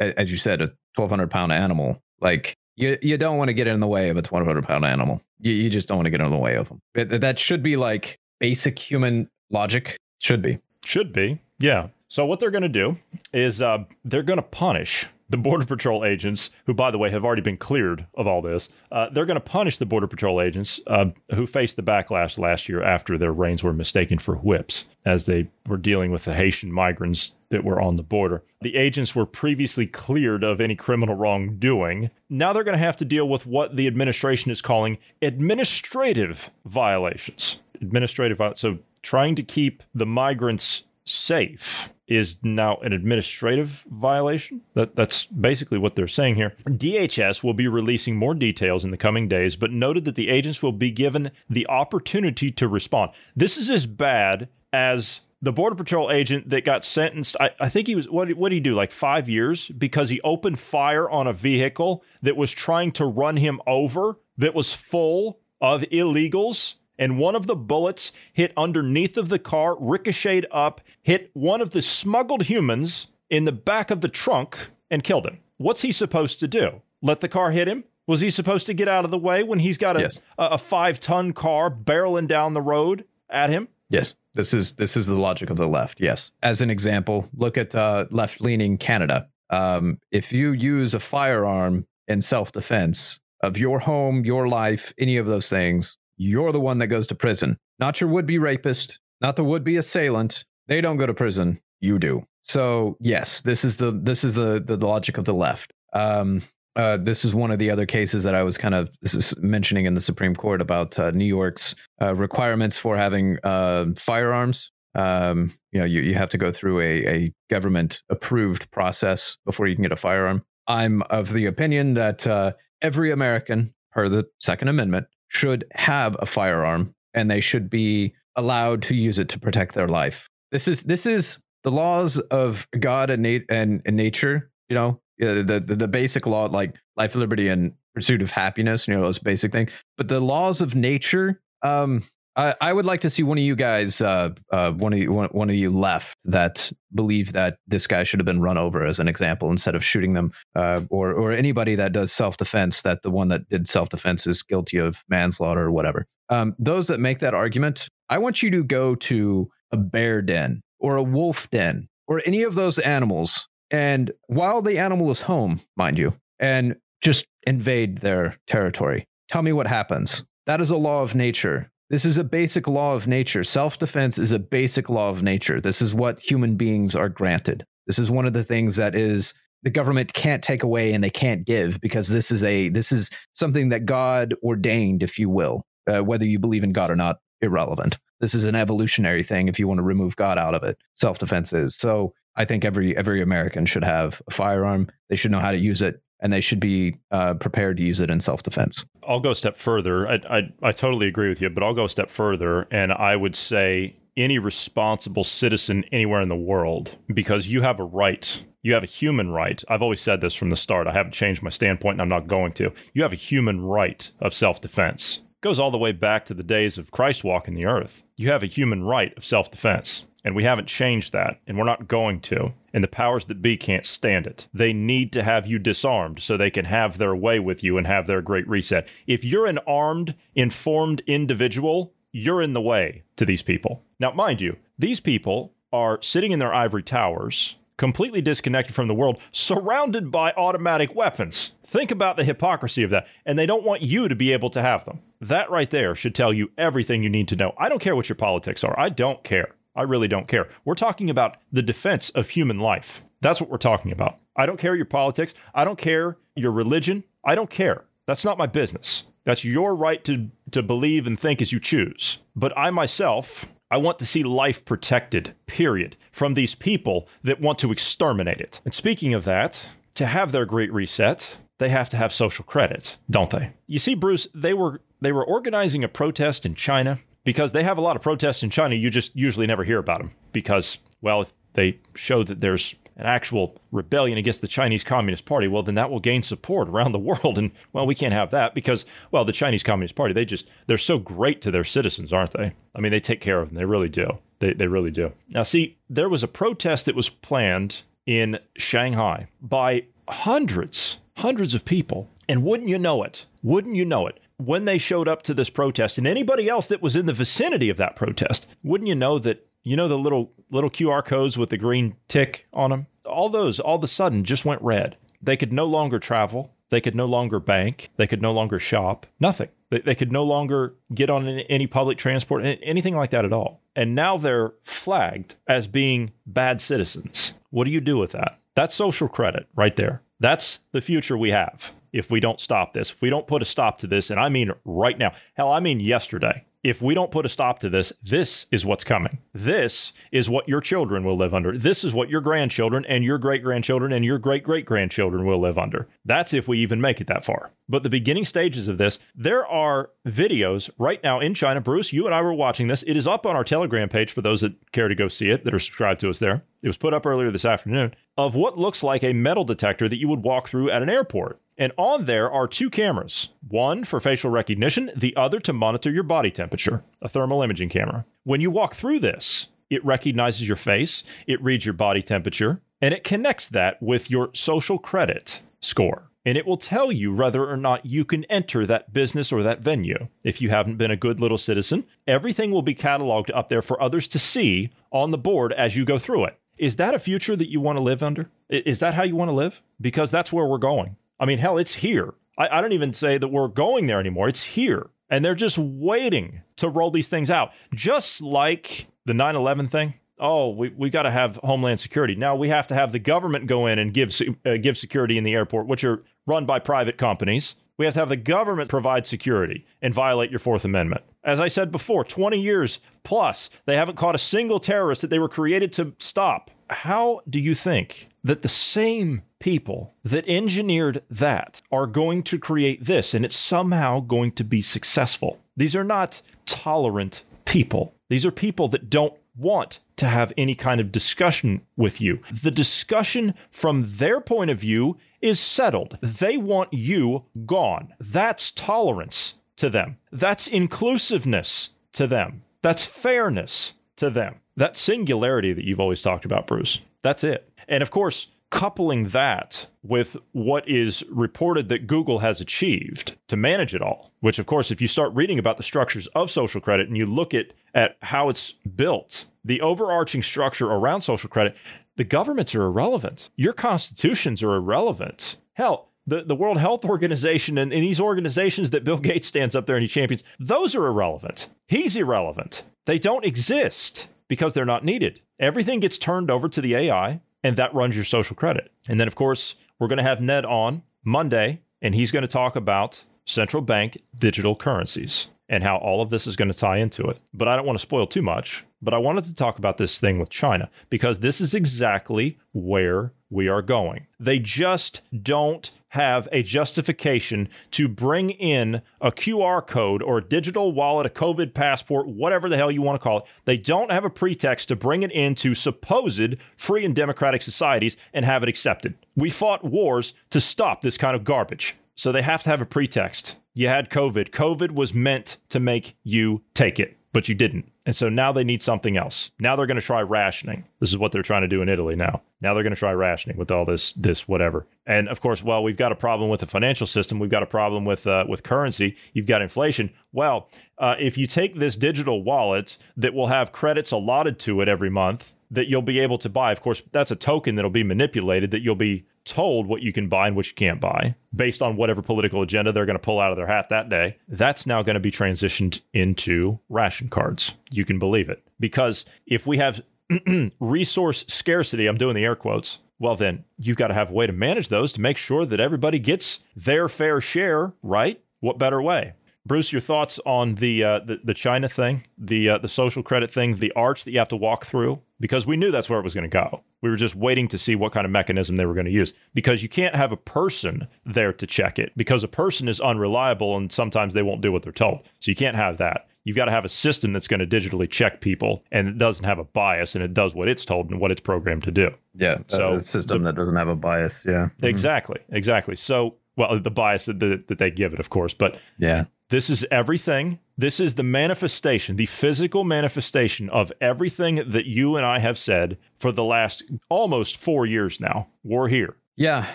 A: as you said a twelve hundred pound animal like you you don't want to get in the way of a twelve hundred pound animal. You you just don't want to get in the way of them. That that should be like basic human logic. Should be.
B: Should be. Yeah. So what they're going to do is uh, they're going to punish the Border Patrol agents, who, by the way, have already been cleared of all this. Uh, they're going to punish the Border Patrol agents uh, who faced the backlash last year after their reins were mistaken for whips as they were dealing with the Haitian migrants that were on the border. The agents were previously cleared of any criminal wrongdoing. Now they're going to have to deal with what the administration is calling administrative violations. Administrative, so trying to keep the migrants safe is now an administrative violation. That, that's basically what they're saying here. DHS will be releasing more details in the coming days, but noted that the agents will be given the opportunity to respond. This is as bad as the Border Patrol agent that got sentenced. I, I think he was, what, what did he do, like five years? Because he opened fire on a vehicle that was trying to run him over, that was full of illegals and one of the bullets hit underneath of the car, ricocheted up, hit one of the smuggled humans in the back of the trunk, and killed him. What's he supposed to do? Let the car hit him? Was he supposed to get out of the way when he's got a,
A: Yes.
B: a, a five ton car barreling down the road at him?
A: Yes, this is this is the logic of the left. Yes, as an example, look at uh, left leaning Canada. Um, if you use a firearm in self defense of your home, your life, any of those things, you're the one that goes to prison, not your would be rapist, not the would be assailant. They don't go to prison. You do. So yes, this is the this is the the, logic of the left. Um, uh, this is one of the other cases that I was kind of mentioning in the Supreme Court about uh, New York's uh, requirements for having uh, firearms. Um, you know, you, you have to go through a, a government approved process before you can get a firearm. I'm of the opinion that uh, every American, per the Second Amendment, should have a firearm and they should be allowed to use it to protect their life. This is this is the laws of God and, nat- and, and nature. You know, the, the the basic law like life, liberty, and pursuit of happiness. You know, those basic things. But the laws of nature. Um, I, I would like to see one of you guys, uh, uh, one of you, one, one of you left that believe that this guy should have been run over as an example instead of shooting them, uh, or or anybody that does self defense that the one that did self defense is guilty of manslaughter or whatever. Um, those that make that argument, I want you to go to a bear den or a wolf den or any of those animals, and while the animal is home, mind you, and just invade their territory. Tell me what happens. That is a law of nature This is a basic law of nature. Self defense is a basic law of nature. This is what human beings are granted. This is one of the things that is the government can't take away and they can't give because this is a this is something that God ordained, if you will. Uh, whether you believe in God or not, irrelevant. This is an evolutionary thing. If you want to remove God out of it, self defense is. So I think every every American should have a firearm. They should know how to use it, and they should be uh, prepared to use it in self defense.
B: I'll go a step further. I, I I totally agree with you, but I'll go a step further, and I would say any responsible citizen anywhere in the world, because you have a right. You have a human right. I've always said this from the start. I haven't changed my standpoint, and I'm not going to. You have a human right of self defense. Goes all the way back to the days of Christ walking the earth. You have a human right of self defense. And we haven't changed that, and we're not going to. And the powers that be can't stand it. They need to have you disarmed so they can have their way with you and have their great reset. If you're an armed, informed individual, you're in the way to these people. Now, mind you, these people are sitting in their ivory towers, completely disconnected from the world, surrounded by automatic weapons. Think about the hypocrisy of that. And they don't want you to be able to have them. That right there should tell you everything you need to know. I don't care what your politics are, I don't care. I really don't care. We're talking about the defense of human life. That's what we're talking about. I don't care your politics. I don't care your religion. I don't care. That's not my business. That's your right to, to believe and think as you choose. But I myself, I want to see life protected, period, from these people that want to exterminate it. And speaking of that, to have their great reset, they have to have social credit, don't they? You see, Bruce, they were they were organizing a protest in China because they have a lot of protests in China. You just usually never hear about them because, well, if they show that there's an actual rebellion against the Chinese Communist Party, well, then that will gain support around the world. And, well, we can't have that because, well, the Chinese Communist Party, they just, they're so great to their citizens, aren't they? I mean, they take care of them. They really do. They, they really do. Now, see, there was a protest that was planned in Shanghai by hundreds, hundreds of people. And wouldn't you know it? Wouldn't you know it? When they showed up to this protest and anybody else that was in the vicinity of that protest, wouldn't you know that you know the little little QR codes with the green tick on them? All those all of a sudden just went red. They could no longer travel. They could no longer bank. They could no longer shop. Nothing. They, they could no longer get on any public transport, anything like that at all. And now they're flagged as being bad citizens. What do you do with that? That's social credit right there. That's the future we have if we don't stop this, if we don't put a stop to this, and I mean right now, hell, I mean yesterday, if we don't put a stop to this, this is what's coming. This is what your children will live under. This is what your grandchildren and your great grandchildren and your great great grandchildren will live under. That's if we even make it that far. But the beginning stages of this, there are videos right now in China. Bruce, you and I were watching this. It is up on our Telegram page for those that care to go see it, that are subscribed to us there. It was put up earlier this afternoon of what looks like a metal detector that you would walk through at an airport. And on there are two cameras one for facial recognition, the other to monitor your body temperature, a thermal imaging camera. When you walk through this, it recognizes your face, it reads your body temperature, and it connects that with your social credit score. And it will tell you whether or not you can enter that business or that venue. If you haven't been a good little citizen, everything will be cataloged up there for others to see on the board as you go through it. Is that a future that you want to live under? Is that how you want to live? Because that's where we're going. I mean, hell, it's here. I, I don't even say that we're going there anymore. It's here. And they're just waiting to roll these things out. Just like the 9 11 thing. Oh, we, we got to have Homeland Security. Now we have to have the government go in and give, uh, give security in the airport, which are run by private companies. We have to have the government provide security and violate your Fourth Amendment. As I said before, 20 years plus, they haven't caught a single terrorist that they were created to stop. How do you think that the same people that engineered that are going to create this and it's somehow going to be successful? These are not tolerant people. These are people that don't want to have any kind of discussion with you. The discussion from their point of view is settled. They want you gone. That's tolerance to them. That's inclusiveness to them. That's fairness to them. That singularity that you've always talked about, Bruce. That's it. And of course, coupling that with what is reported that Google has achieved to manage it all, which, of course, if you start reading about the structures of social credit and you look at, at how it's built, the overarching structure around social credit, the governments are irrelevant. Your constitutions are irrelevant. Hell, The, the World Health Organization and, and these organizations that Bill Gates stands up there and he champions, those are irrelevant. He's irrelevant. They don't exist because they're not needed. Everything gets turned over to the AI, and that runs your social credit. And then, of course, we're going to have Ned on Monday, and he's going to talk about central bank digital currencies and how all of this is going to tie into it. But I don't want to spoil too much. But I wanted to talk about this thing with China because this is exactly where we are going. They just don't have a justification to bring in a QR code or a digital wallet, a COVID passport, whatever the hell you want to call it. They don't have a pretext to bring it into supposed free and democratic societies and have it accepted. We fought wars to stop this kind of garbage. So they have to have a pretext. You had COVID. COVID was meant to make you take it, but you didn't. And so now they need something else. Now they're going to try rationing. This is what they're trying to do in Italy now. Now they're going to try rationing with all this this whatever. And of course, well, we've got a problem with the financial system. We've got a problem with uh, with currency. You've got inflation. Well, uh, if you take this digital wallet that will have credits allotted to it every month that you'll be able to buy. Of course, that's a token that'll be manipulated that you'll be told what you can buy and what you can't buy based on whatever political agenda they're going to pull out of their hat that day. That's now going to be transitioned into ration cards. You can believe it. Because if we have resource scarcity, I'm doing the air quotes, well, then you've got to have a way to manage those to make sure that everybody gets their fair share, right? What better way? Bruce, your thoughts on the uh, the, the China thing, the uh, the social credit thing, the arch that you have to walk through, because we knew that's where it was going to go. We were just waiting to see what kind of mechanism they were going to use, because you can't have a person there to check it, because a person is unreliable and sometimes they won't do what they're told. So you can't have that. You've got to have a system that's going to digitally check people and it doesn't have a bias and it does what it's told and what it's programmed to do.
A: Yeah. So a system the, that doesn't have a bias. Yeah.
B: Exactly. Exactly. So well, the bias that, that, that they give it, of course, but
A: yeah,
B: this is everything. This is the manifestation, the physical manifestation of everything that you and I have said for the last almost four years now. We're here.
A: Yeah.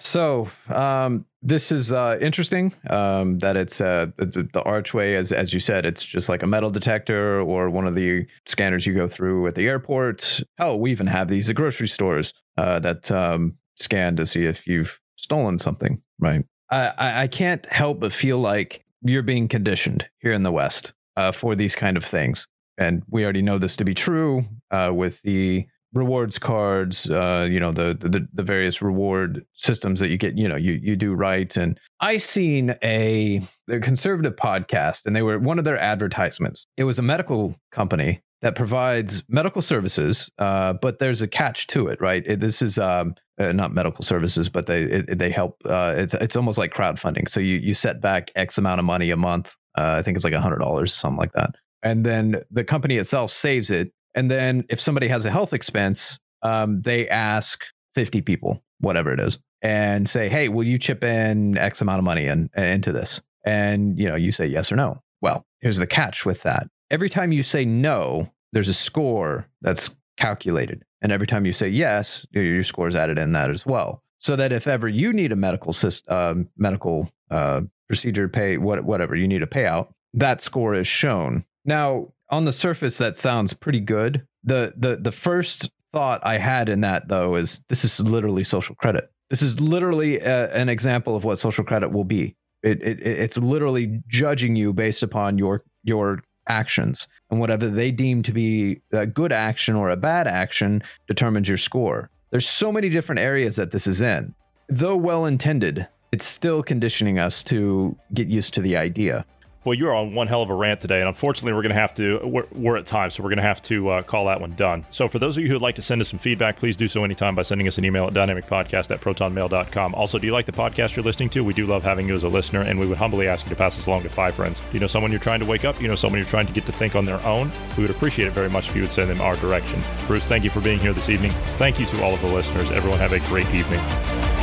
A: So um, this is uh, interesting um, that it's uh, the, the, archway, as as you said, it's just like a metal detector or one of the scanners you go through at the airport. Oh, we even have these at grocery stores uh, that um, scan to see if you've stolen something. Right. I, I can't help but feel like you're being conditioned here in the West uh, for these kind of things. And we already know this to be true uh, with the rewards cards, uh, you know, the, the the various reward systems that you get, you know, you you do right. And I seen a, a conservative podcast, and they were one of their advertisements. It was a medical company that provides medical services, uh, but there's a catch to it, right? It, this is um, uh, not medical services, but they it, they help. Uh, it's it's almost like crowdfunding. So you you set back X amount of money a month. Uh, I think it's like hundred dollars, something like that, and then the company itself saves it. And then if somebody has a health expense, um, they ask fifty people, whatever it is, and say, "Hey, will you chip in X amount of money in, into this?" And you know, you say yes or no. Well, here's the catch with that every time you say no, there's a score that's calculated. And every time you say yes, your score is added in that as well. So that if ever you need a medical uh, medical uh, procedure pay, what, whatever, you need a payout, that score is shown. Now, on the surface, that sounds pretty good. The, the, the first thought I had in that, though, is this is literally social credit. This is literally a, an example of what social credit will be. It, it, it's literally judging you based upon your your actions, and whatever they deem to be a good action or a bad action determines your score. There's so many different areas that this is in. Though well intended, it's still conditioning us to get used to the idea.
B: Well, you're on one hell of a rant today, and unfortunately, we're going to have to. We're, we're, at time, so we're going to have to uh, call that one done. So, for those of you who would like to send us some feedback, please do so anytime by sending us an email at dynamicpodcast at protonmail.com. Also, do you like the podcast you're listening to? We do love having you as a listener, and we would humbly ask you to pass this along to five friends. Do you know someone you're trying to wake up? You know someone you're trying to get to think on their own? We would appreciate it very much if you would send them our direction. Bruce, thank you for being here this evening. Thank you to all of the listeners. Everyone, have a great evening.